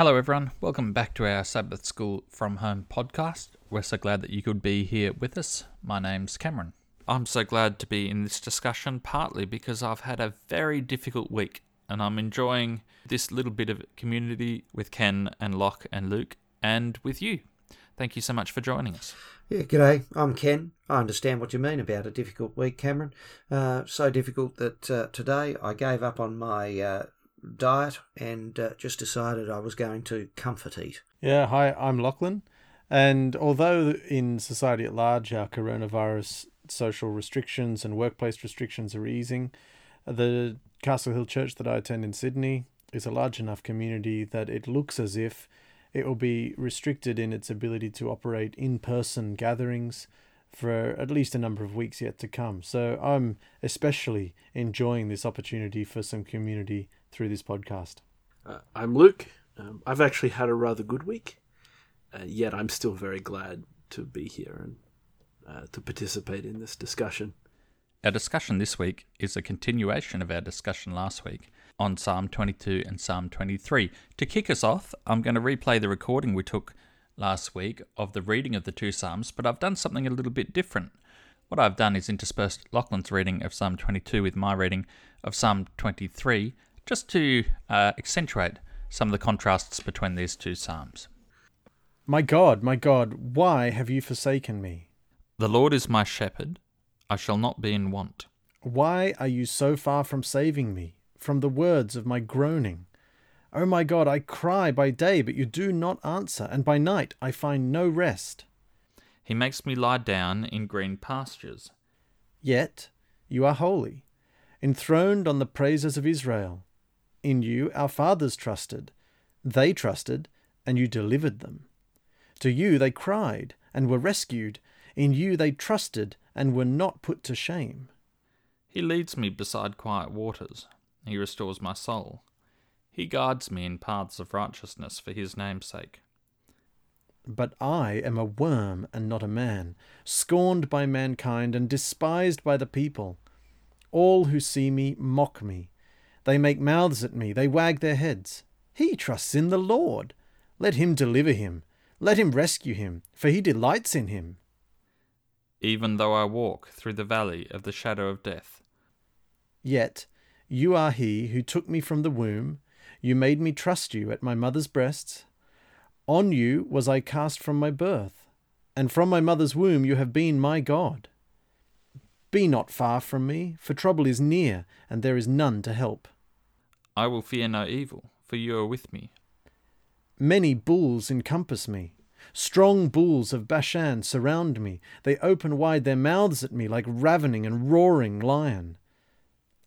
Hello, everyone. Welcome back to our Sabbath School from Home podcast. We're so glad that you could be here with us. My name's Cameron. I'm so glad to be in this discussion, partly because I've had a very difficult week and I'm enjoying this little bit of community with Ken and Locke and Luke and with you. Thank you so much for joining us. Yeah, g'day. I'm Ken. I understand what you mean about a difficult week, Cameron. Uh, so difficult that uh, today I gave up on my uh, diet and uh, just decided I was going to comfort eat. Yeah, hi, I'm Lachlan. And although in society at large our coronavirus social restrictions and workplace restrictions are easing, the Castle Hill Church that I attend in Sydney is a large enough community that it looks as if it will be restricted in its ability to operate in person gatherings for at least a number of weeks yet to come. So I'm especially enjoying this opportunity for some community through this podcast. Uh, I'm Luke. Um, I've actually had a rather good week, uh, yet I'm still very glad to be here and uh, to participate in this discussion. Our discussion this week is a continuation of our discussion last week on Psalm 22 and Psalm 23. To kick us off, I'm going to replay the recording we took last week of the reading of the two Psalms, but I've done something a little bit different. What I've done is interspersed Lachlan's reading of Psalm 22 with my reading of Psalm 23 just to uh, accentuate some of the contrasts between these two psalms. My God, my God, why have you forsaken me? The Lord is my shepherd, I shall not be in want. Why are you so far from saving me, from the words of my groaning? O oh my God, I cry by day, but you do not answer, and by night I find no rest. He makes me lie down in green pastures. Yet you are holy, enthroned on the praises of Israel. In you our fathers trusted. They trusted, and you delivered them. To you they cried, and were rescued. In you they trusted, and were not put to shame. He leads me beside quiet waters. He restores my soul. He guides me in paths of righteousness for his name's sake. But I am a worm and not a man, scorned by mankind and despised by the people. All who see me mock me. They make mouths at me, they wag their heads. He trusts in the Lord. Let him deliver him. Let him rescue him, for he delights in him. Even though I walk through the valley of the shadow of death. Yet you are he who took me from the womb. You made me trust you at my mother's breasts. On you was I cast from my birth, and from my mother's womb you have been my God. Be not far from me, for trouble is near, and there is none to help. I will fear no evil, for you are with me. Many bulls encompass me. Strong bulls of Bashan surround me. They open wide their mouths at me like ravening and roaring lion.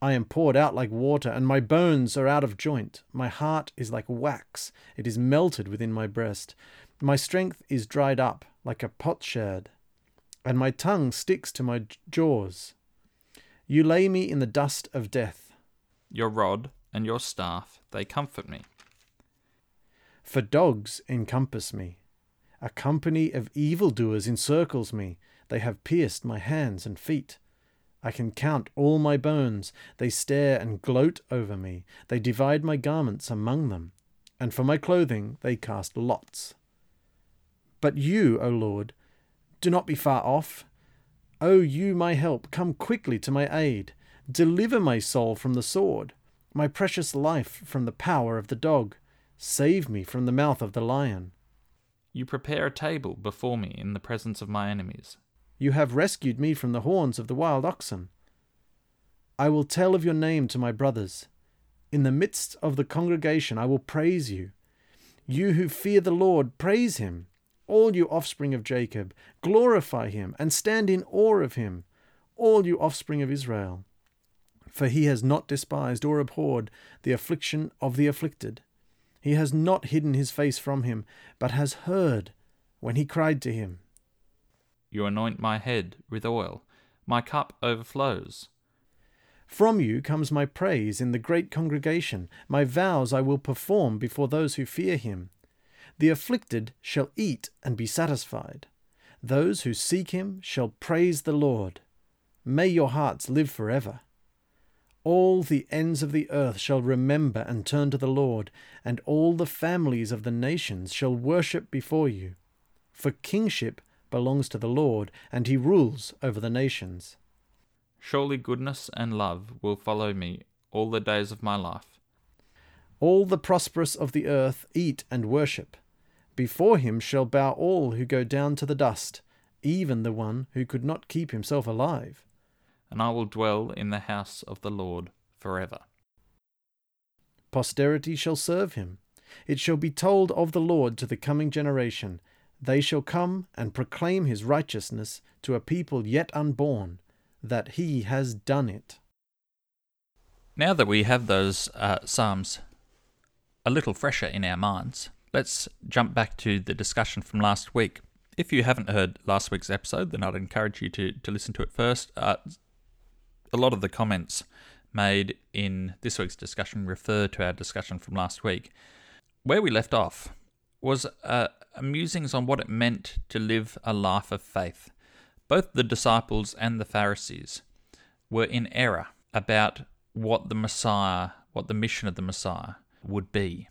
I am poured out like water, and my bones are out of joint. My heart is like wax, it is melted within my breast. My strength is dried up like a potsherd and my tongue sticks to my jaws. You lay me in the dust of death. Your rod and your staff, they comfort me. For dogs encompass me. A company of evildoers encircles me. They have pierced my hands and feet. I can count all my bones. They stare and gloat over me. They divide my garments among them, and for my clothing they cast lots. But you, O Lord, do not be far off. O you, my help, come quickly to my aid. Deliver my soul from the sword, my precious life from the power of the dog. Save me from the mouth of the lion. You prepare a table before me in the presence of my enemies. You have rescued me from the horns of the wild oxen. I will tell of your name to my brothers. In the midst of the congregation I will praise you. You who fear the Lord, praise him. All you offspring of Jacob, glorify him and stand in awe of him, all you offspring of Israel. For he has not despised or abhorred the affliction of the afflicted. He has not hidden his face from him, but has heard when he cried to him. You anoint my head with oil, my cup overflows. From you comes my praise in the great congregation. My vows I will perform before those who fear him. The afflicted shall eat and be satisfied. Those who seek him shall praise the Lord. May your hearts live forever. All the ends of the earth shall remember and turn to the Lord, and all the families of the nations shall worship before you. For kingship belongs to the Lord, and he rules over the nations. Surely goodness and love will follow me all the days of my life. All the prosperous of the earth eat and worship. Before him shall bow all who go down to the dust, even the one who could not keep himself alive. And I will dwell in the house of the Lord forever. Posterity shall serve him. It shall be told of the Lord to the coming generation. They shall come and proclaim his righteousness to a people yet unborn, that he has done it. Now that we have those uh, Psalms a little fresher in our minds, let's jump back to the discussion from last week. If you haven't heard last week's episode, then I'd encourage you to, to listen to it first. Uh, a lot of the comments made in this week's discussion refer to our discussion from last week. Where we left off was uh, musings on what it meant to live a life of faith. Both the disciples and the Pharisees were in error about what the Messiah, what the mission of the Messiah would be.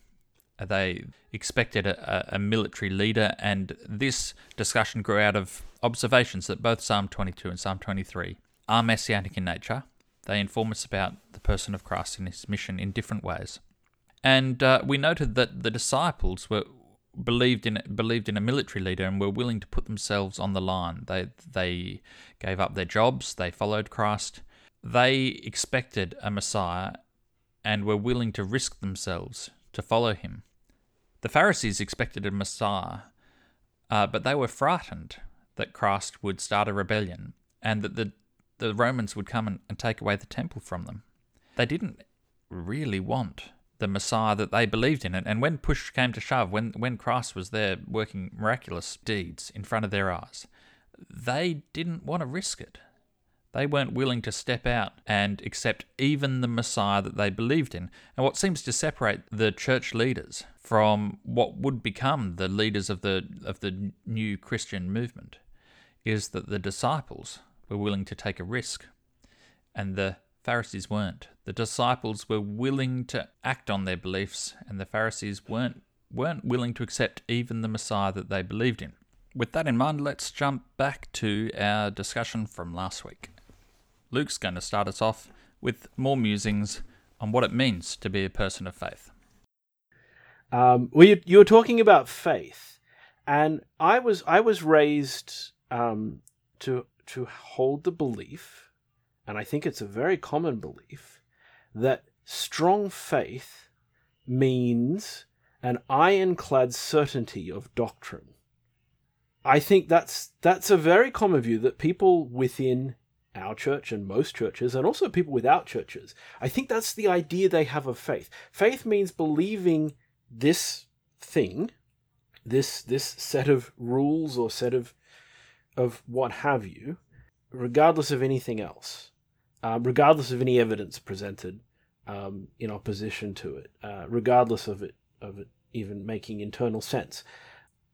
They expected a, a, military leader, and this discussion grew out of observations that both Psalm 22 and Psalm 23 are messianic in nature. They inform us about the person of Christ and his mission in different ways. And uh, we noted that the disciples were believed in believed in a military leader and were willing to put themselves on the line. They they gave up their jobs. They followed Christ. They expected a Messiah and were willing to risk themselves to follow him. The Pharisees expected a Messiah, uh, but they were frightened that Christ would start a rebellion and that the, the Romans would come and, and take away the temple from them. They didn't really want the Messiah that they believed in. And when push came to shove, when, when Christ was there working miraculous deeds in front of their eyes, they didn't want to risk it. They weren't willing to step out and accept even the Messiah that they believed in. And what seems to separate the church leaders from what would become the leaders of the of the new Christian movement is that the disciples were willing to take a risk and the Pharisees weren't. The disciples were willing to act on their beliefs and the Pharisees weren't weren't willing to accept even the Messiah that they believed in. With that in mind, let's jump back to our discussion from last week. Luke's going to start us off with more musings on what it means to be a person of faith. Um, well, you, you, were talking about faith, and I was I was raised um, to to hold the belief, and I think it's a very common belief that strong faith means an ironclad certainty of doctrine. I think that's that's a very common view that people within our church and most churches, and also people without churches. I think that's the idea they have of faith. Faith means believing this thing, this this set of rules or set of of what have you, regardless of anything else, um, regardless of any evidence presented um, in opposition to it, uh, regardless of it of it even making internal sense,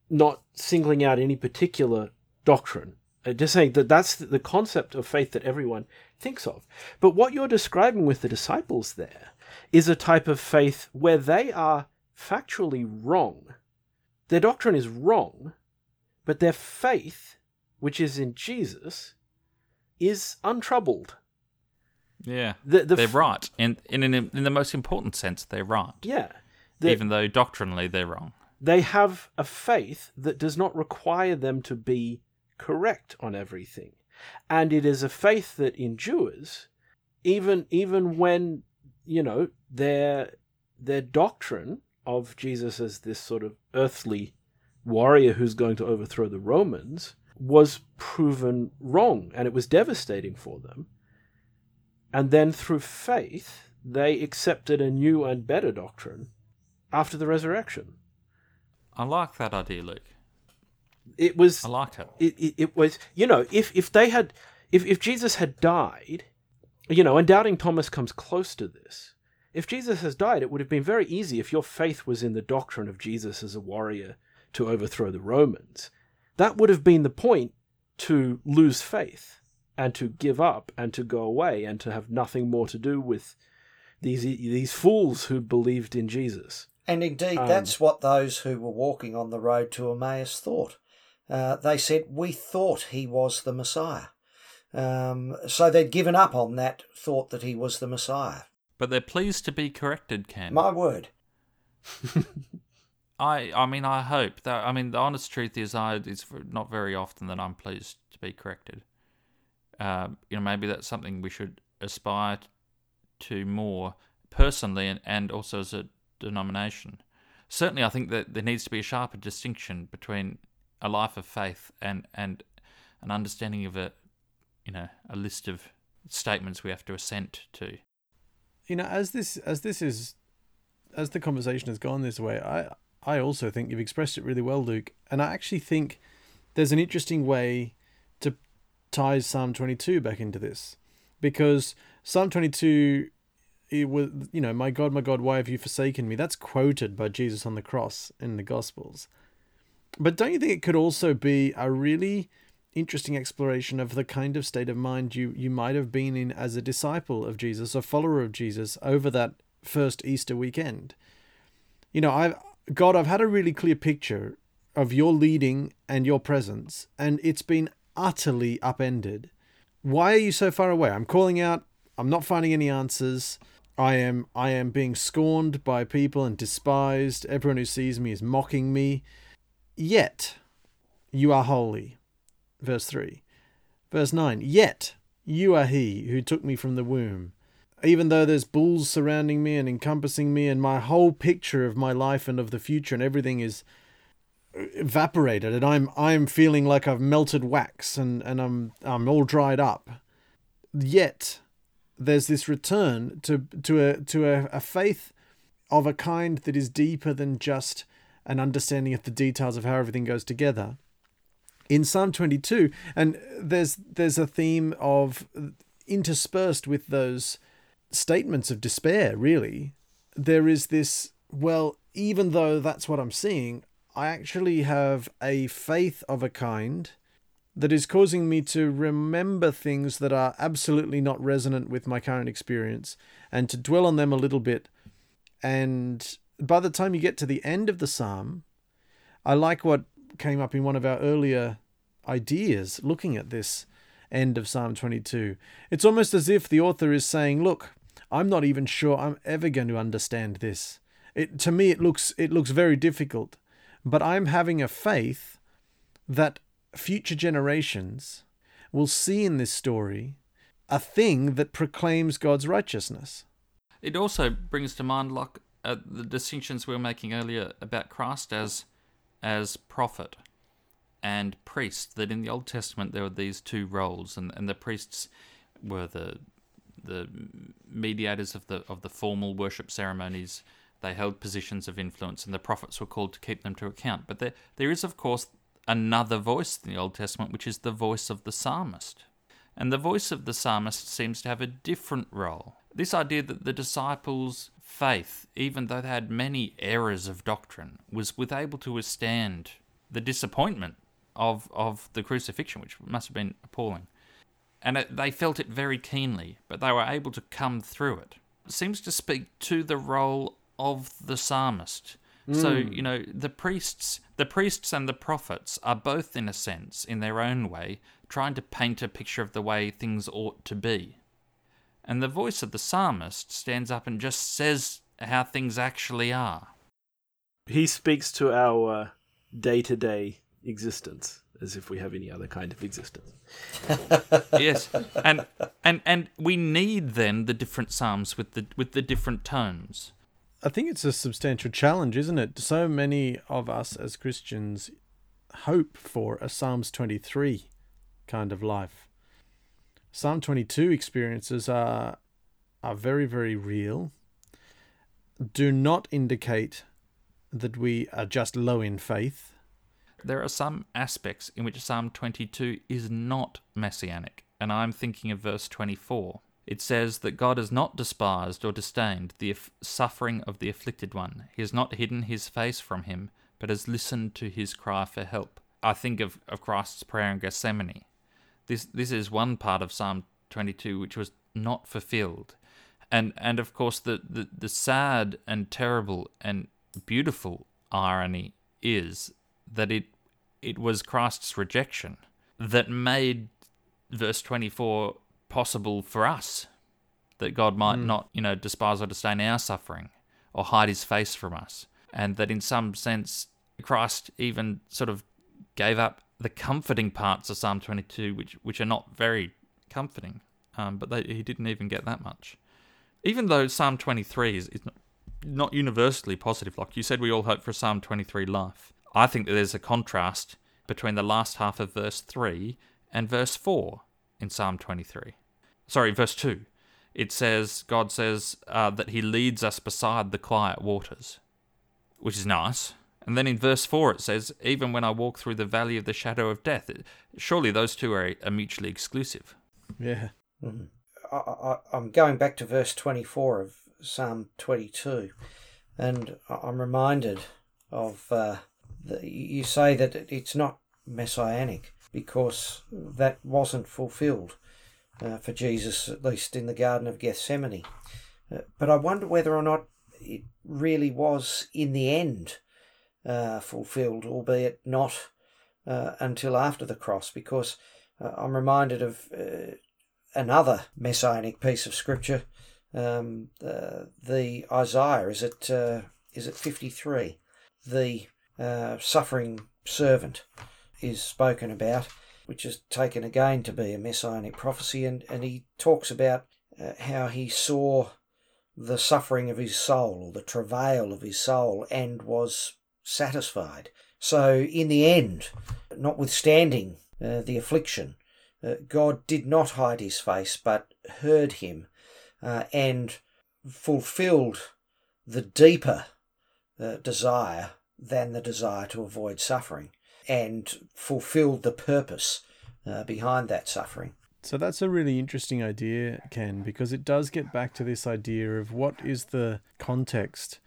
not singling out any particular doctrine uh, just saying that that's the concept of faith that everyone thinks of. But what you're describing with the disciples there is a type of faith where they are factually wrong. Their doctrine is wrong, but their faith, which is in Jesus, is untroubled. Yeah, the, the they're f- right, and in, in in the most important sense, they're right. Yeah, even though doctrinally they're wrong. They have a faith that does not require them to be correct on everything. And it is a faith that endures even even when, you know, their their doctrine of Jesus as this sort of earthly warrior who's going to overthrow the Romans was proven wrong and it was devastating for them. And then through faith, they accepted a new and better doctrine after the resurrection. I like that idea, Luke. It was. I like it. It, it, it was. You know, if if they had, if if Jesus had died, you know, and doubting Thomas comes close to this. If Jesus has died, it would have been very easy if your faith was in the doctrine of Jesus as a warrior to overthrow the Romans. That would have been the point to lose faith and to give up and to go away and to have nothing more to do with these these fools who believed in Jesus. And indeed, Um, that's what those who were walking on the road to Emmaus thought. Uh, they said, We thought he was the Messiah. Um, so they'd given up on that thought that he was the Messiah. But they're pleased to be corrected, Ken. My word. I I mean I hope that I mean the honest truth is I it's not very often that I'm pleased to be corrected. Uh, you know maybe that's something we should aspire to more personally and, and also as a denomination. Certainly, I think that there needs to be a sharper distinction between a life of faith and and an understanding of a you know a list of statements we have to assent to. you know as this as this is as the conversation has gone this way i i also think you've expressed it really well luke. And i actually think there's an interesting way to tie psalm 22 back into this. Because psalm 22 it was you know my god my god why have you forsaken me? That's quoted by jesus on the cross in the gospels. But don't you think it could also be a really interesting exploration of the kind of state of mind you, you might have been in as a disciple of Jesus, a follower of Jesus, over that first Easter weekend. You know, I've God, I've had a really clear picture of your leading and your presence, and it's been utterly upended. Why are you so far away? I'm calling out, I'm not finding any answers. I am I am being scorned by people and despised. Everyone who sees me is mocking me. Yet you are holy verse 3. Verse 9, Yet you are he who took me from the womb. Even though there's bulls surrounding me and encompassing me, and my whole picture of my life and of the future and everything is evaporated, and I'm I'm feeling like I've melted wax and, and I'm I'm all dried up. Yet there's this return to to a to a, a faith of a kind that is deeper than just an understanding of the details of how everything goes together in Psalm 22 and there's there's a theme of uh, interspersed with those statements of despair really there is this well even though that's what I'm seeing I actually have a faith of a kind that is causing me to remember things that are absolutely not resonant with my current experience and to dwell on them a little bit and by the time you get to the end of the psalm I like what came up in one of our earlier ideas looking at this end of Psalm 22. It's almost as if the author is saying, "Look, I'm not even sure I'm ever going to understand this. It to me it looks it looks very difficult, but I'm having a faith that future generations will see in this story a thing that proclaims God's righteousness." It also brings to mind like uh, the distinctions we were making earlier about Christ as as prophet and priest. That in the Old Testament there were these two roles, and, and the priests were the the mediators of the of the formal worship ceremonies. They held positions of influence, and the prophets were called to keep them to account. But there there is of course another voice in the Old Testament, which is the voice of the psalmist. And the voice of the psalmist seems to have a different role. This idea that the disciples' faith, even though they had many errors of doctrine, was with able to withstand the disappointment of, of the crucifixion, which must have been appalling. And it, they felt it very keenly, but they were able to come through it. It seems to speak to the role of the psalmist. So, hmm. you know, the priests the priests and the prophets are both in a sense, in their own way, trying to paint a picture of the way things ought to be. And the voice of the psalmist stands up and just says how things actually are. He speaks to our day to day existence as if we have any other kind of existence. yes, and and and we need then the different psalms with the with the different tones. I think it's a substantial challenge, isn't it? So many of us as Christians hope for a Psalms 23 kind of life. Psalm 22 experiences are are very very real. Do not indicate that we are just low in faith. There are some aspects in which Psalm 22 is not messianic, and I'm thinking of verse 24. It says that God has not despised or disdained the suffering of the afflicted one. He has not hidden his face from him, but has listened to his cry for help. I think of, of Christ's prayer in Gethsemane, This this is one part of Psalm 22 which was not fulfilled. And and of course the, the, the sad and terrible and beautiful irony is that it it was Christ's rejection that made verse 24 possible for us that God might mm. not, you know, despise or disdain our suffering or hide his face from us. And that in some sense, Christ even sort of gave up the comforting parts of Psalm 22, which, which are not very comforting, um, but they, he didn't even get that much. Even though Psalm 23 is, is not universally positive, like you said, we all hope for a Psalm 23 life. I think that there's a contrast between the last half of verse 3 and verse 4 in Psalm 23. Sorry, verse 2 it says God says uh, that He leads us beside the quiet waters, which is nice. And then in verse four it says, "Even when I walk through the valley of the shadow of death." Surely those two are, are mutually exclusive. Yeah. Mm-hmm. I, am going back to verse 24 of Psalm 22, and I'm reminded of uh, the, you say that it's not messianic because that wasn't fulfilled uh, for Jesus, at least in the Garden of Gethsemane. Uh, but I wonder whether or not it really was in the end uh, fulfilled, albeit not uh, until after the cross, because uh, I'm reminded of uh, another messianic piece of scripture, um, the Isaiah. Is it is it 53? The suffering servant is spoken about which is taken again to be a messianic prophecy, and, and he talks about uh, how he saw the suffering of his soul, or the travail of his soul, and was satisfied. So, in the end, notwithstanding uh, the affliction, uh, God did not hide his face, but heard him uh, and fulfilled the deeper uh, desire than the desire to avoid suffering and fulfilled the purpose uh, behind that suffering. So that's a really interesting idea, Ken, because it does get back to this idea of what is the context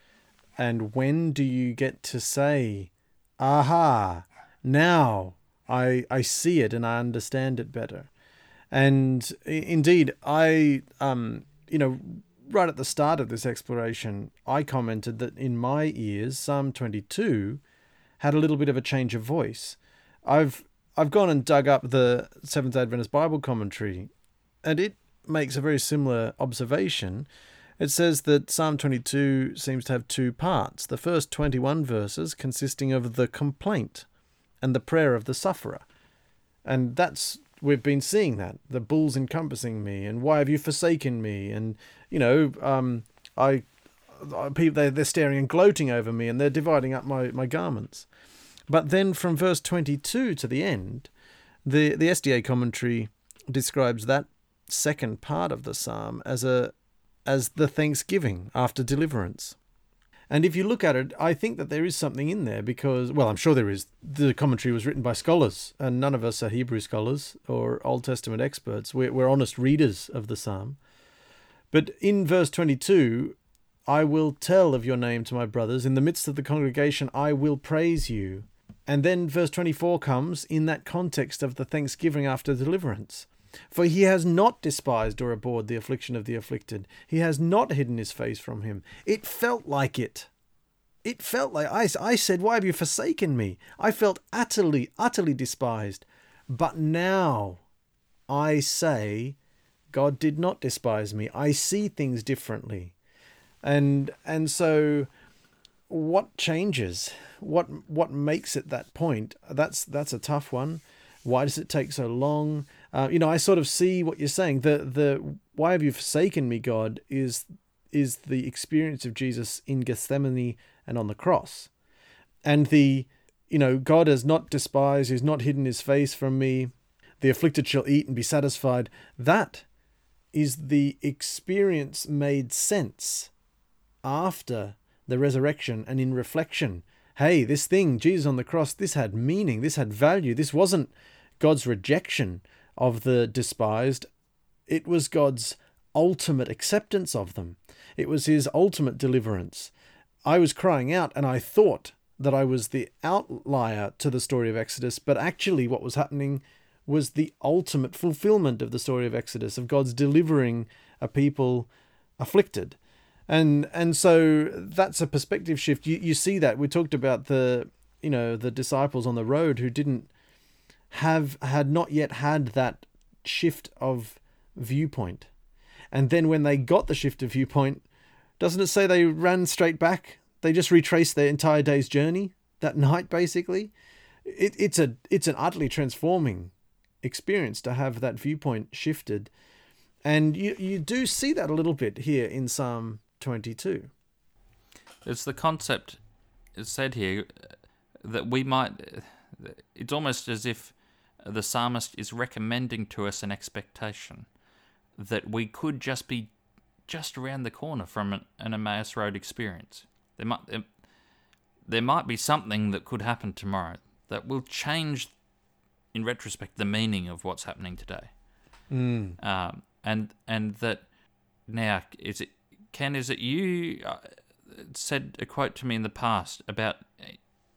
and when do you get to say, aha, now I, I see it and I understand it better. And indeed, I, um, you know, right at the start of this exploration, I commented that in my ears, Psalm 22 had a little bit of a change of voice. I've I've gone and dug up the Seventh Adventist Bible commentary, and it makes a very similar observation. It says that Psalm 22 seems to have two parts. The first 21 verses consisting of the complaint and the prayer of the sufferer. And that's we've been seeing that the bulls encompassing me and why have you forsaken me and you know um, I people they they're staring and gloating over me and they're dividing up my my garments but then from verse 22 to the end, the, the SDA commentary describes that second part of the psalm as a as the thanksgiving after deliverance. And if you look at it, I think that there is something in there because, well, I'm sure there is. The commentary was written by scholars, and none of us are Hebrew scholars or Old Testament experts. We're, we're honest readers of the psalm. But in verse 22, I will tell of your name to my brothers. In the midst of the congregation, I will praise you. And then verse 24 comes in that context of the thanksgiving after deliverance. For he has not despised or abhorred the affliction of the afflicted. He has not hidden his face from him. It felt like it. It felt like I, I said, Why have you forsaken me? I felt utterly, utterly despised. But now I say, God did not despise me. I see things differently. And and so what changes? What what makes it that point? That's that's a tough one. Why does it take so long? Uh, you know, I sort of see what you're saying. The the why have you forsaken me, God? Is is the experience of Jesus in Gethsemane and on the cross, and the you know God has not despised, He's not hidden His face from me. The afflicted shall eat and be satisfied. That is the experience made sense after the resurrection and in reflection. Hey, this thing, Jesus on the cross, this had meaning, this had value. This wasn't God's rejection of the despised, it was God's ultimate acceptance of them. It was his ultimate deliverance. I was crying out and I thought that I was the outlier to the story of Exodus, but actually, what was happening was the ultimate fulfillment of the story of Exodus, of God's delivering a people afflicted. And and so that's a perspective shift. You you see that. We talked about the you know, the disciples on the road who didn't have had not yet had that shift of viewpoint. And then when they got the shift of viewpoint, doesn't it say they ran straight back? They just retraced their entire day's journey that night, basically. It, it's a it's an utterly transforming experience to have that viewpoint shifted, and you you do see that a little bit here in Psalm twenty two. It's the concept it's said here uh, that we might. Uh, it's almost as if the psalmist is recommending to us an expectation that we could just be just around the corner from an, an Emmaus Road experience. There might there might be something that could happen tomorrow that will change, in retrospect, the meaning of what's happening today. Mm. Um, and and that now is it Ken? Is it you uh, said a quote to me in the past about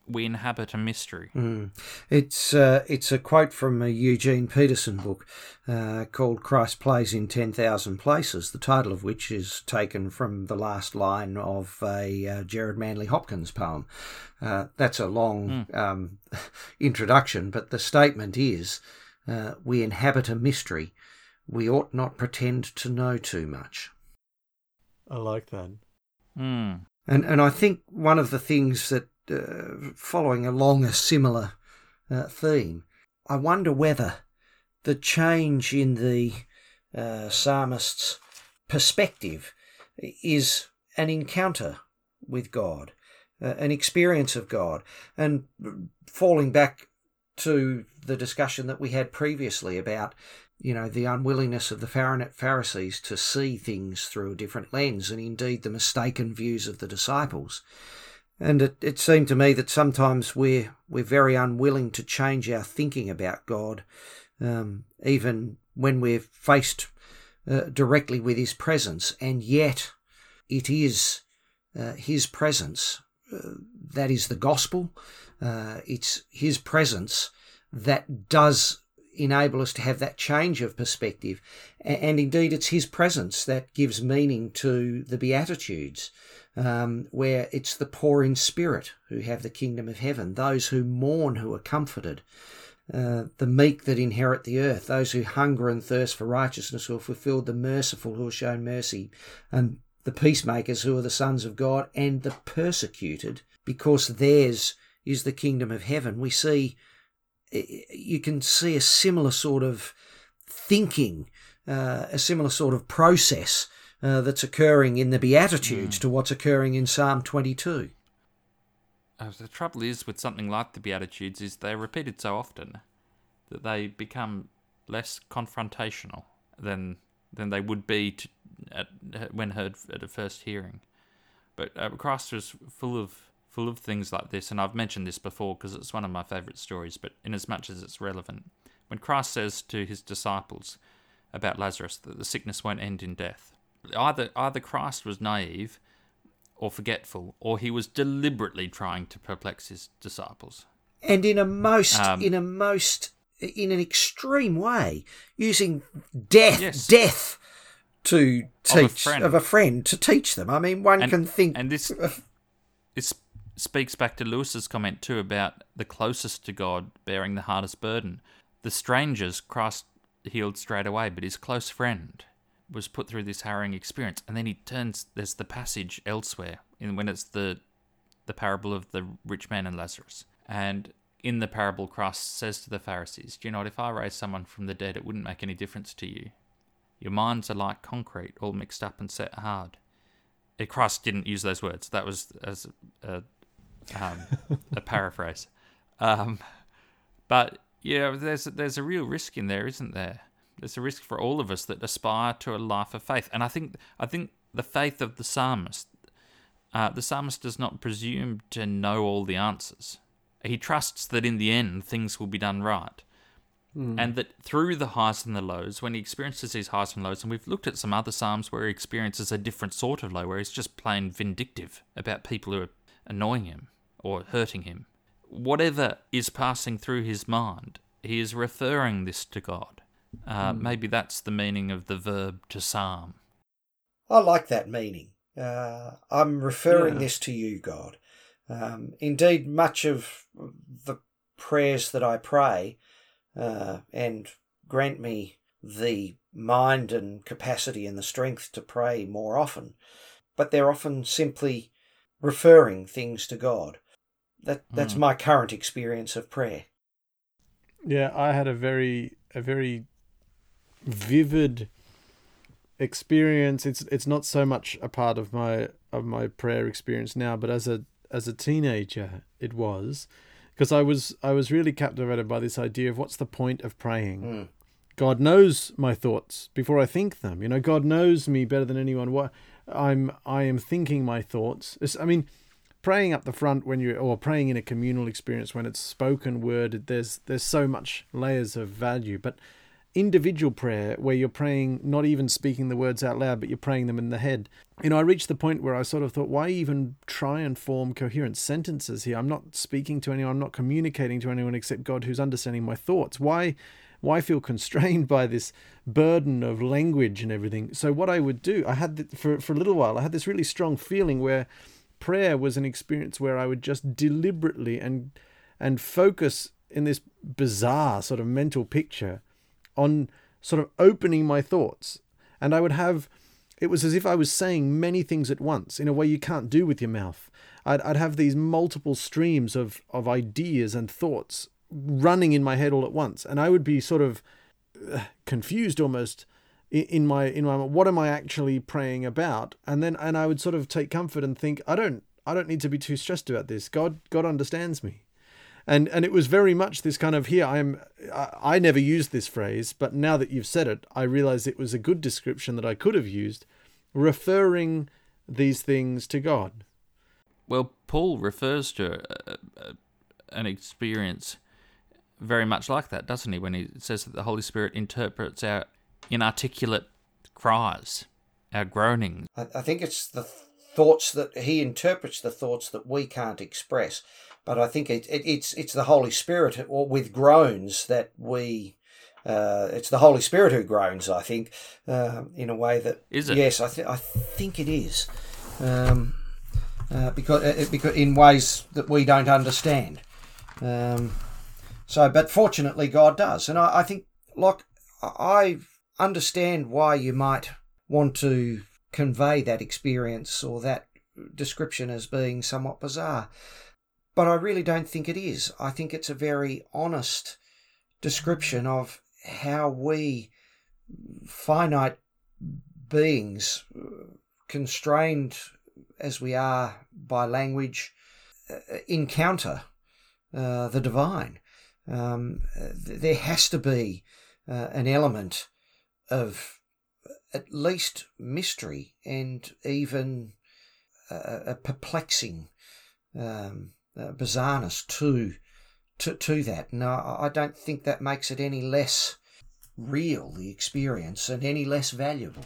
we inhabit a mystery. Mm. It's uh, it's a quote from a Eugene Peterson book uh, called "Christ Plays in Ten Thousand Places," the title of which is taken from the last line of a uh, Gerard Manley Hopkins poem. Uh, that's a long mm. um, introduction, but the statement is: uh, "We inhabit a mystery. We ought not pretend to know too much." I like that. Mm. And and I think one of the things that uh, following along a similar uh, theme, I wonder whether the change in the uh, psalmist's perspective is an encounter with God, uh, an experience of God, and falling back to the discussion that we had previously about you know, the unwillingness of the Pharisees to see things through a different lens, and indeed the mistaken views of the disciples. And it, it seemed to me that sometimes we're we're very unwilling to change our thinking about God, um, even when we're faced uh, directly with His presence, and yet it is uh, His presence uh, that is the gospel. Uh, it's His presence that does enable us to have that change of perspective. And indeed, it's His presence that gives meaning to the Beatitudes um, where it's the poor in spirit who have the kingdom of heaven, those who mourn who are comforted, uh, the meek that inherit the earth, those who hunger and thirst for righteousness who are fulfilled, the merciful who are shown mercy, and the peacemakers who are the sons of God, and the persecuted because theirs is the kingdom of heaven. We see, you can see a similar sort of thinking, uh, a similar sort of process uh, that's occurring in the Beatitudes mm. to what's occurring in Psalm 22. Uh, the trouble is with something like the Beatitudes is they're repeated so often that they become less confrontational than than they would be to, at, when heard at a first hearing. But uh, Christ was full of full of things like this, and I've mentioned this before because it's one of my favourite stories. But in as much as it's relevant, when Christ says to his disciples about Lazarus that the sickness won't end in death, either either Christ was naive or forgetful, or he was deliberately trying to perplex his disciples. And in a most, um, in a most, in an extreme way, using death, yes. death to teach of a, of a, friend to teach them. I mean, one and, can think, and this this speaks back to Lewis's comment too about the closest to God bearing the hardest burden. The strangers Christ healed straight away, but his close friend was put through this harrowing experience, and then he turns. There's the passage elsewhere, in when it's the the parable of the rich man and Lazarus, and in the parable, Christ says to the Pharisees, "Do you know what? If I raise someone from the dead, it wouldn't make any difference to you. Your minds are like concrete, all mixed up and set hard." It, Christ didn't use those words. That was as a, um, a paraphrase. Um, but yeah, there's there's a real risk in there, isn't there? There's a risk for all of us that aspire to a life of faith, and I think I think the faith of the psalmist, uh, the psalmist does not presume to know all the answers. He trusts that in the end things will be done right, mm. and that through the highs and the lows, when he experiences these highs and lows, and we've looked at some other psalms where he experiences a different sort of low, where he's just plain vindictive about people who are annoying him or hurting him. Whatever is passing through his mind, he is referring this to God. Uh, Maybe that's the meaning of the verb to psalm. I like that meaning. Uh, I'm referring Yeah. this to you, God. Um, indeed, much of the prayers that I pray, uh, and grant me the mind and capacity and the strength to pray more often, but they're often simply referring things to God. That that's Mm. my current experience of prayer. Yeah, I had a very a very vivid experience. It's it's not so much a part of my of my prayer experience now, but as a as a teenager it was because I was I was really captivated by this idea of what's the point of praying. Mm. God knows my thoughts before I think them. You know, God knows me better than anyone. What I'm I am thinking my thoughts. It's- I mean, praying up the front when you or praying in a communal experience when it's spoken word, there's there's so much layers of value. But individual prayer where you're praying not even speaking the words out loud but you're praying them in the head. You know i reached the point where i sort of thought why even try and form coherent sentences here? I'm not speaking to anyone. I'm not communicating to anyone except god who's understanding my thoughts. Why why feel constrained by this burden of language and everything? So what i would do i had for for a little while i had this really strong feeling where prayer was an experience where i would just deliberately and and focus in this bizarre sort of mental picture on sort of opening my thoughts. And I would have, it was as if I was saying many things at once in a way you can't do with your mouth. I'd, I'd have these multiple streams of, of ideas and thoughts running in my head all at once. And I would be sort of uh, confused almost in my in my what am I actually praying about and then and I would sort of take comfort and think I don't I don't need to be too stressed about this God God understands me and and it was very much this kind of here I'm I, I never used this phrase but now that you've said it I realize it was a good description that I could have used referring these things to God Well, Paul refers to uh, uh, an experience very much like that, doesn't he? When he says that the Holy Spirit interprets our inarticulate cries, our groanings. I, I think it's the th- thoughts that he interprets the thoughts that we can't express. But I think it, it, it's it's the Holy Spirit or with groans that we. Uh, it's the Holy Spirit who groans. I think uh, in a way that Is it? Yes, I, th- I think it is. Um, uh, because uh, because in ways that we don't understand. Um, so, but fortunately, God does, and I, I think, like, I understand why you might want to convey that experience or that description as being somewhat bizarre, but I really don't think it is. I think it's a very honest description of how we finite beings, constrained as we are by language, uh, encounter uh, the divine. Um, there has to be uh, an element of at least mystery and even a, a perplexing um, uh, bizarreness to, to to that. I I don't think that makes it any less real the experience and any less valuable.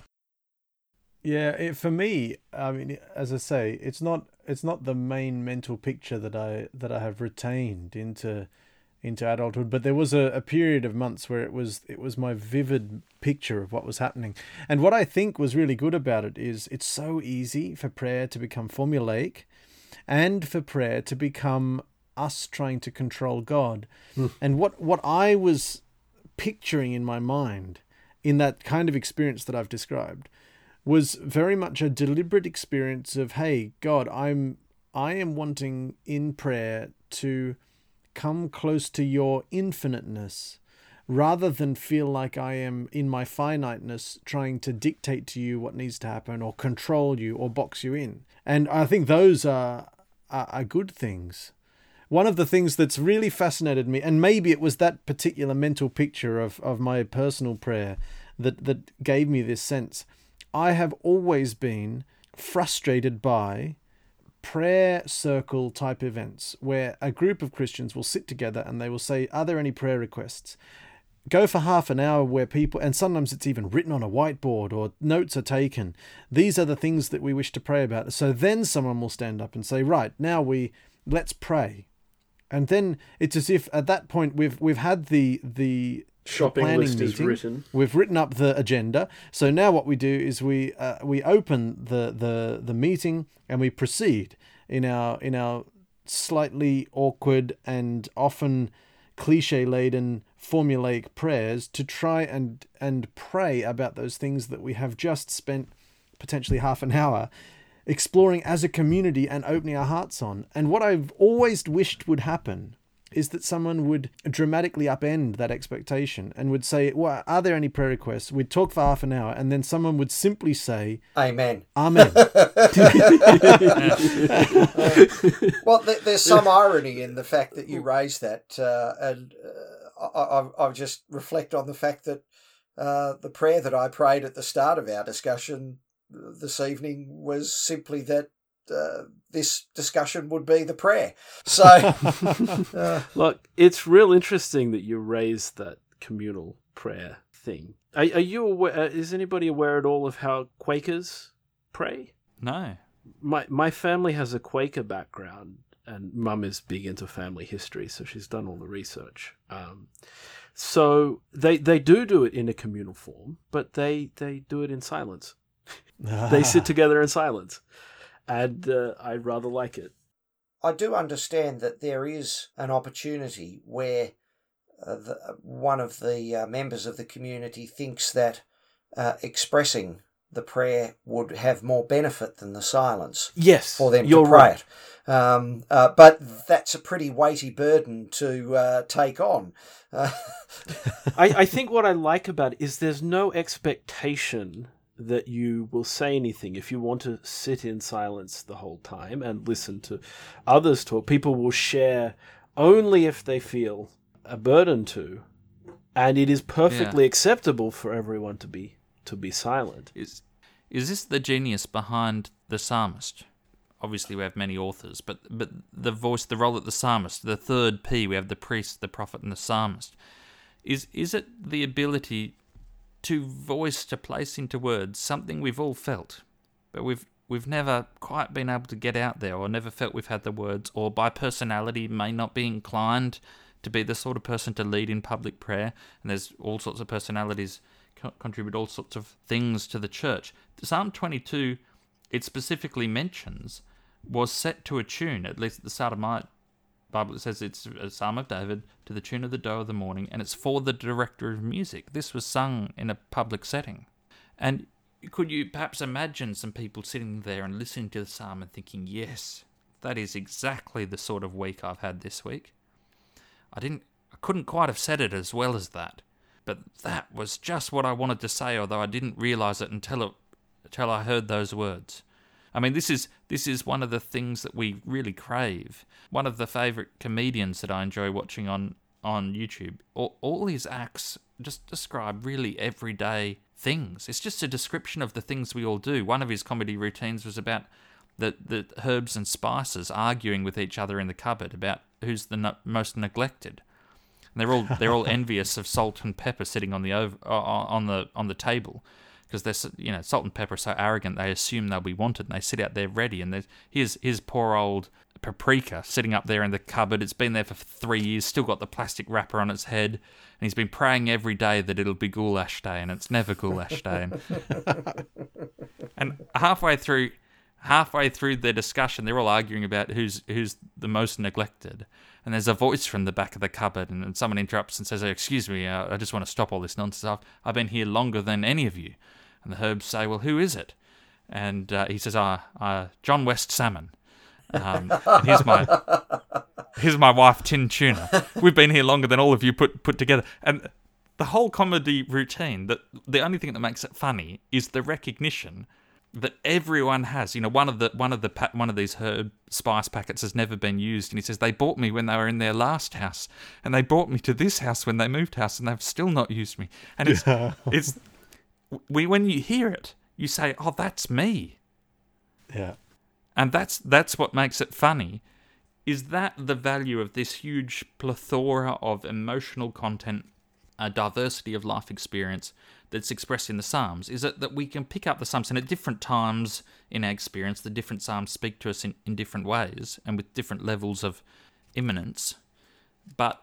Yeah, it, for me, I mean, as I say, it's not it's not the main mental picture that I that I have retained into into adulthood, but there was a, a period of months where it was it was my vivid picture of what was happening. And what I think was really good about it is it's so easy for prayer to become formulaic and for prayer to become us trying to control God. Hmm. And what what I was picturing in my mind in that kind of experience that I've described was very much a deliberate experience of hey god i'm i am wanting in prayer to come close to your infiniteness rather than feel like i am in my finiteness trying to dictate to you what needs to happen or control you or box you in and i think those are are, are good things one of the things that's really fascinated me, and maybe it was that particular mental picture of, of my personal prayer that, that gave me this sense. I have always been frustrated by prayer circle type events where a group of Christians will sit together and they will say, Are there any prayer requests? Go for half an hour where people, and sometimes it's even written on a whiteboard or notes are taken. These are the things that we wish to pray about. So then someone will stand up and say, Right, now we let's pray and then it's as if at that point we've we've had the the Shopping planning list is meeting. written. We've written up the agenda. So now what we do is we uh, we open the, the the meeting and we proceed in our in our slightly awkward and often cliche laden formulaic prayers to try and and pray about those things that we have just spent potentially half an hour exploring as a community and opening our hearts on. And what I've always wished would happen is that someone would dramatically upend that expectation and would say, Well, are there any prayer requests? We'd talk for half an hour, and then someone would simply say, Amen. Amen. Well, there's some irony in the fact that you raised that, uh, and uh, I, I, I'll just reflect on the fact that uh, the prayer that I prayed at the start of our discussion this evening was simply that uh, this discussion would be the prayer. So, uh, Look, it's real interesting that you raised that communal prayer thing. Are, are you aware? Uh, is anybody aware at all of how Quakers pray? No. My my family has a Quaker background, and Mum is big into family history, so she's done all the research. Um, so they they do do it in a communal form, but they they do it in silence. They sit together in silence, and uh, I rather like it. I do understand that there is an opportunity where uh, the, one of the uh, members of the community thinks that uh, expressing the prayer would have more benefit than the silence Yes, for them you're to pray right. it. Um, uh, but that's a pretty weighty burden to uh, take on. Uh, I, I think what I like about it is there's no expectation that you will say anything. If you want to sit in silence the whole time and listen to others talk, people will share only if they feel a burden to, and it is perfectly acceptable for everyone to be to be silent. Is is this the genius behind the psalmist? Obviously, we have many authors, but but the voice, the role of the psalmist, the third P, we have the priest, the prophet, and the psalmist. Is is it the ability to voice, to place into words something we've all felt, but we've we've never quite been able to get out there, or never felt we've had the words, or by personality may not be inclined to be the sort of person to lead in public prayer. And there's all sorts of personalities co- contribute all sorts of things to the church. Psalm 22, it specifically mentions, was set to a tune, at least at the start of my Bible, it says it's a Psalm of David to the tune of the doe of the morning, and it's for the director of music. This was sung in a public setting. And could you perhaps imagine some people sitting there and listening to the psalm and thinking, yes, that is exactly the sort of week I've had this week? I didn't, I couldn't quite have said it as well as that, but that was just what I wanted to say, although I didn't realize it until it, until I heard those words. I mean, this is this is one of the things that we really crave. One of the favorite comedians that I enjoy watching on on YouTube. All, all his acts just describe really everyday things. It's just a description of the things we all do. One of his comedy routines was about the the herbs and spices arguing with each other in the cupboard about who's the no- most neglected. And they're all they're all envious of salt and pepper sitting on the over, on the on the table. Because they're you know salt and pepper are so arrogant they assume they'll be wanted and they sit out there ready. And there's here's his poor old paprika sitting up there in the cupboard. It's been there for three years still got the plastic wrapper on its head. And he's been praying every day that it'll be goulash day and it's never goulash day. And, and halfway through halfway through their discussion they're all arguing about who's who's the most neglected and there's a voice from the back of the cupboard and, and someone interrupts and says excuse me uh, i just want to stop all this nonsense. I've, I've been here longer than any of you. And the herbs say well who is it? And uh, he says ah uh, john west salmon. Um, and here's my here's my wife tin tuna. We've been here longer than all of you put put together. And the whole comedy routine that the only thing that makes it funny is the recognition that everyone has. You know, one of the one of the one of these herb spice packets has never been used, and he says they bought me when they were in their last house, and they brought me to this house when they moved house, and they've still not used me. And it's it's we when you hear it, you say, "Oh, that's me," yeah. and that's that's what makes it funny. Is that the value of this huge plethora of emotional content, a diversity of life experience that's expressed in the Psalms? Is it that we can pick up the Psalms and at different times in our experience, the different Psalms speak to us in, in different ways and with different levels of imminence, but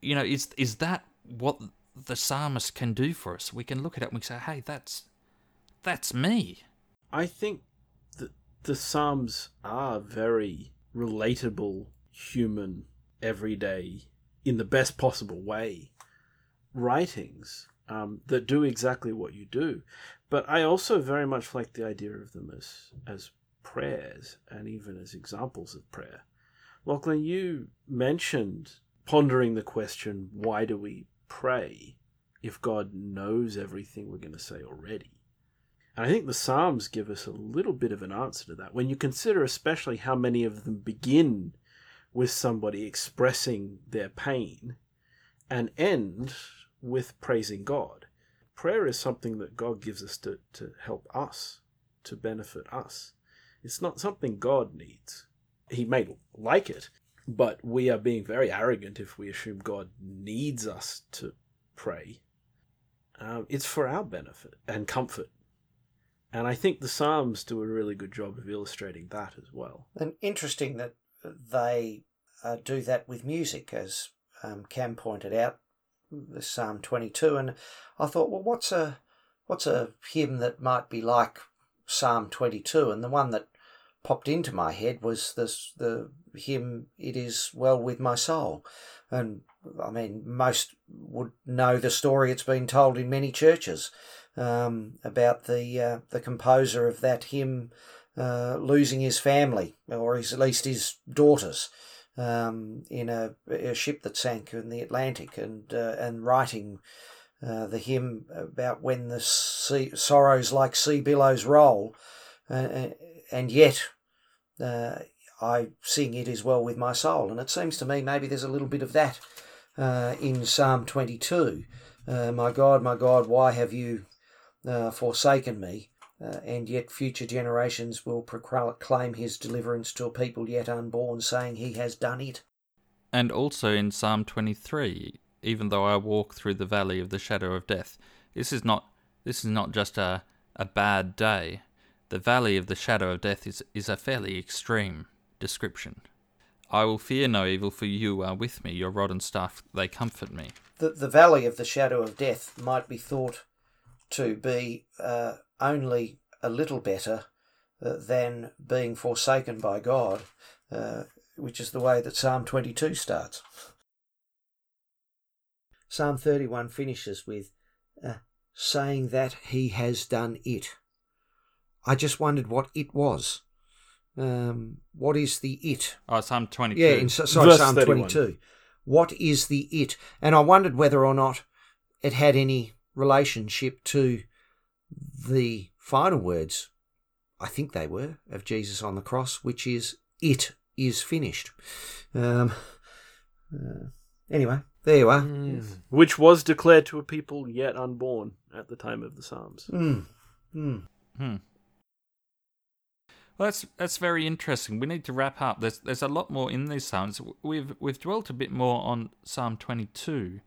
you know, is is that what the psalmist can do for us? We can look at it and we say, "Hey, that's that's me." I think that the Psalms are very relatable, human, everyday, in the best possible way writings um, that do exactly what you do. But I also very much like the idea of them as as prayers and even as examples of prayer. Lachlan, you mentioned pondering the question, why do we pray if God knows everything we're going to say already? And I think the Psalms give us a little bit of an answer to that. When you consider, especially, how many of them begin with somebody expressing their pain and end with praising God. Prayer is something that God gives us to, to help us, to benefit us. It's not something God needs. He may like it, but we are being very arrogant if we assume God needs us to pray. Um, it's for our benefit and comfort. And I think the Psalms do a really good job of illustrating that as well. And interesting that they uh, do that with music, as um, Cam pointed out, Psalm 22. And I thought, well, what's a what's a hymn that might be like Psalm 22? And the one that popped into my head was this the hymn "It Is Well with My Soul," and I mean most would know the story. It's been told in many churches um, about the uh, the composer of that hymn uh, losing his family, or his, at least his daughters, um, in a, a, ship that sank in the Atlantic, and uh, and writing. Uh, the hymn about when the sea, sorrows like sea billows roll, uh, and yet uh, I sing it as well with my soul. And it seems to me maybe there's a little bit of that uh, in Psalm 22. Uh, my God, my God, why have you uh, forsaken me? Uh, and yet future generations will proclaim his deliverance to a people yet unborn, saying he has done it. And also in Psalm 23, even though I walk through the valley of the shadow of death, this is not this is not just a, a bad day. The valley of the shadow of death is, is a fairly extreme description. I will fear no evil, for you are with me. Your rod and staff, they comfort me. The, the valley of the shadow of death might be thought to be uh, only a little better uh, than being forsaken by God, uh, which is the way that Psalm 22 starts. Psalm 31 finishes with uh, saying that he has done it. I just wondered what it was. Um, what is the it? Oh, Psalm 22. Yeah, in, sorry, Verse Psalm 31. 22. What is the it? And I wondered whether or not it had any relationship to the final words, I think they were, of Jesus on the cross, which is, it is finished. Um, uh, anyway, there you are. Mm. Which was declared to a people yet unborn at the time of the Psalms. Mm. Mm. Hmm. Well, that's that's very interesting. We need to wrap up. There's there's a lot more in these psalms. We've we've dwelt a bit more on Psalm 22.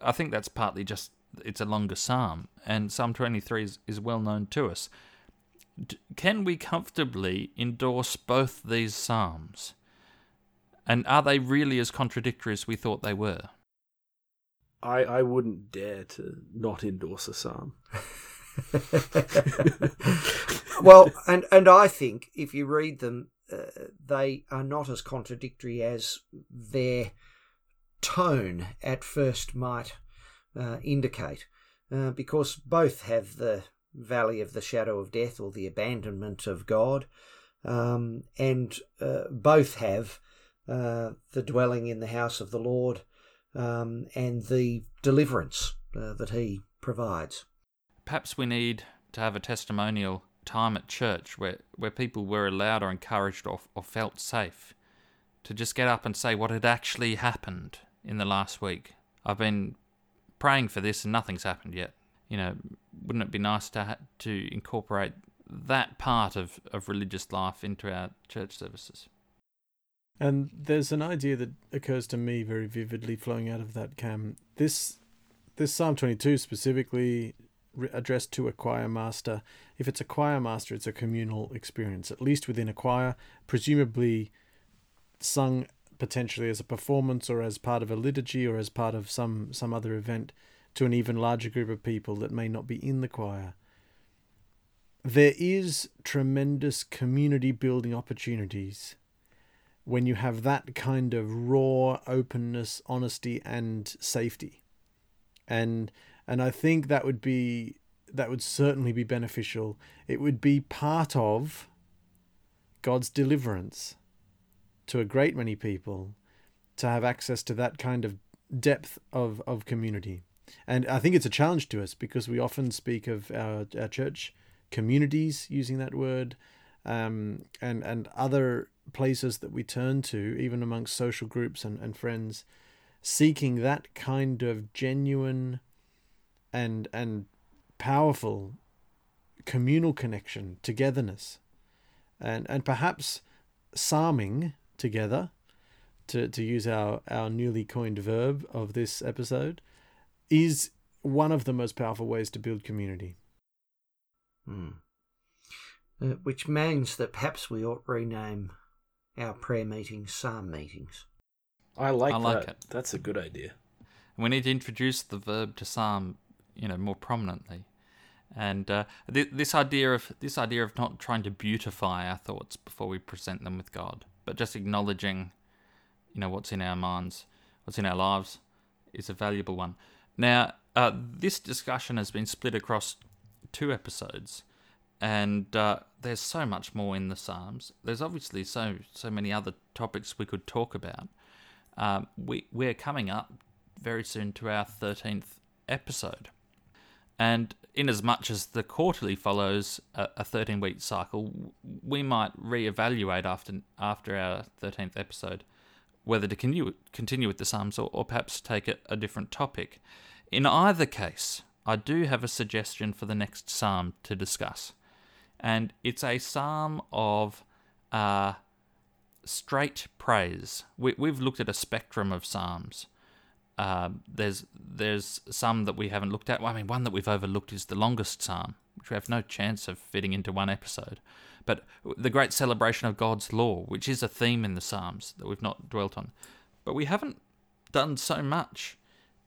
I think that's partly just it's a longer psalm, and Psalm 23 is, is well known to us. D- can we comfortably endorse both these psalms? And are they really as contradictory as we thought they were? I I wouldn't dare to not endorse a psalm. well, and and I think if you read them, uh, they are not as contradictory as their tone at first might uh, indicate, uh, because both have the valley of the shadow of death or the abandonment of God, um, and uh, both have uh, the dwelling in the house of the Lord um, and the deliverance uh, that He provides perhaps we need to have a testimonial time at church where, where people were allowed or encouraged or, or felt safe to just get up and say what had actually happened in the last week. I've been praying for this and nothing's happened yet. You know, wouldn't it be nice to ha- to incorporate that part of, of religious life into our church services? And there's an idea that occurs to me very vividly flowing out of that cam. This this Psalm 22 specifically addressed to a choir master. If it's a choir master, it's a communal experience, at least within a choir, presumably sung potentially as a performance or as part of a liturgy or as part of some some other event to an even larger group of people that may not be in the choir. There is tremendous community building opportunities when you have that kind of raw openness, honesty and safety. And and I think that would be that would certainly be beneficial. It would be part of God's deliverance to a great many people to have access to that kind of depth of, of community. And I think it's a challenge to us because we often speak of our, our church communities using that word um, and, and other places that we turn to, even amongst social groups and, and friends, seeking that kind of genuine and and powerful communal connection, togetherness, and and perhaps psalming together, to to use our our newly coined verb of this episode, is one of the most powerful ways to build community. Hmm. Uh, which means that perhaps we ought rename our prayer meetings psalm meetings. I like, I like that. it. That's a good idea. We need to introduce the verb to psalm, you know, more prominently. And uh, th- this idea of this idea of not trying to beautify our thoughts before we present them with God, but just acknowledging, you know, what's in our minds, what's in our lives, is a valuable one. Now, uh, this discussion has been split across two episodes, and uh, there's so much more in the Psalms. There's obviously so so many other topics we could talk about. Um, we we're coming up very soon to our thirteenth episode, and in as much as the quarterly follows a, a thirteen week cycle, we might reevaluate after after our thirteenth episode whether to continue continue with the Psalms or, or perhaps take a, a different topic. In either case, I do have a suggestion for the next psalm to discuss, and it's a psalm of uh, straight praise. We, we've looked at a spectrum of psalms. Uh, there's there's some that we haven't looked at. Well, I mean, one that we've overlooked is the longest psalm, which we have no chance of fitting into one episode. But the great celebration of God's law, which is a theme in the psalms that we've not dwelt on. But we haven't done so much.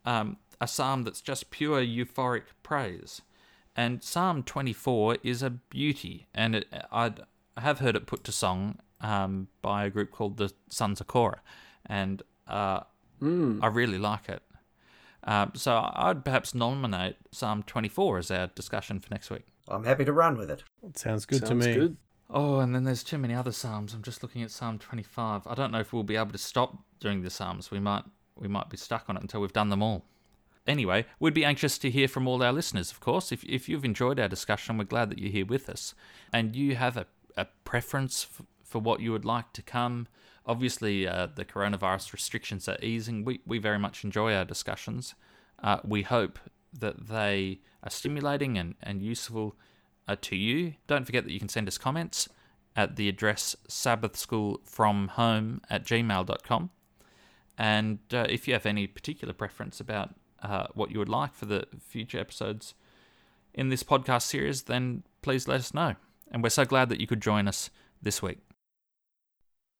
Um, a psalm that's just pure euphoric praise. And Psalm 24 is a beauty, and it, I have heard it put to song um, by a group called the Sons of Korah, and uh, I really like it. Um, so I'd perhaps nominate Psalm 24 as our discussion for next week. I'm happy to run with it. It sounds good Sounds to me. good. Oh, and then there's too many other psalms. I'm just looking at Psalm 25. I don't know if we'll be able to stop doing the psalms. We might we might be stuck on it until we've done them all. Anyway, we'd be anxious to hear from all our listeners, of course. If, if you've enjoyed our discussion, we're glad that you're here with us. And you have a, a preference f- for what you would like to come. Obviously, uh, the coronavirus restrictions are easing. We, we very much enjoy our discussions. Uh, we hope that they are stimulating and, and useful uh, to you. Don't forget that you can send us comments at the address sabbathschoolfromhome at gmail.com. And uh, if you have any particular preference about uh, what you would like for the future episodes in this podcast series, then please let us know. And we're so glad that you could join us this week.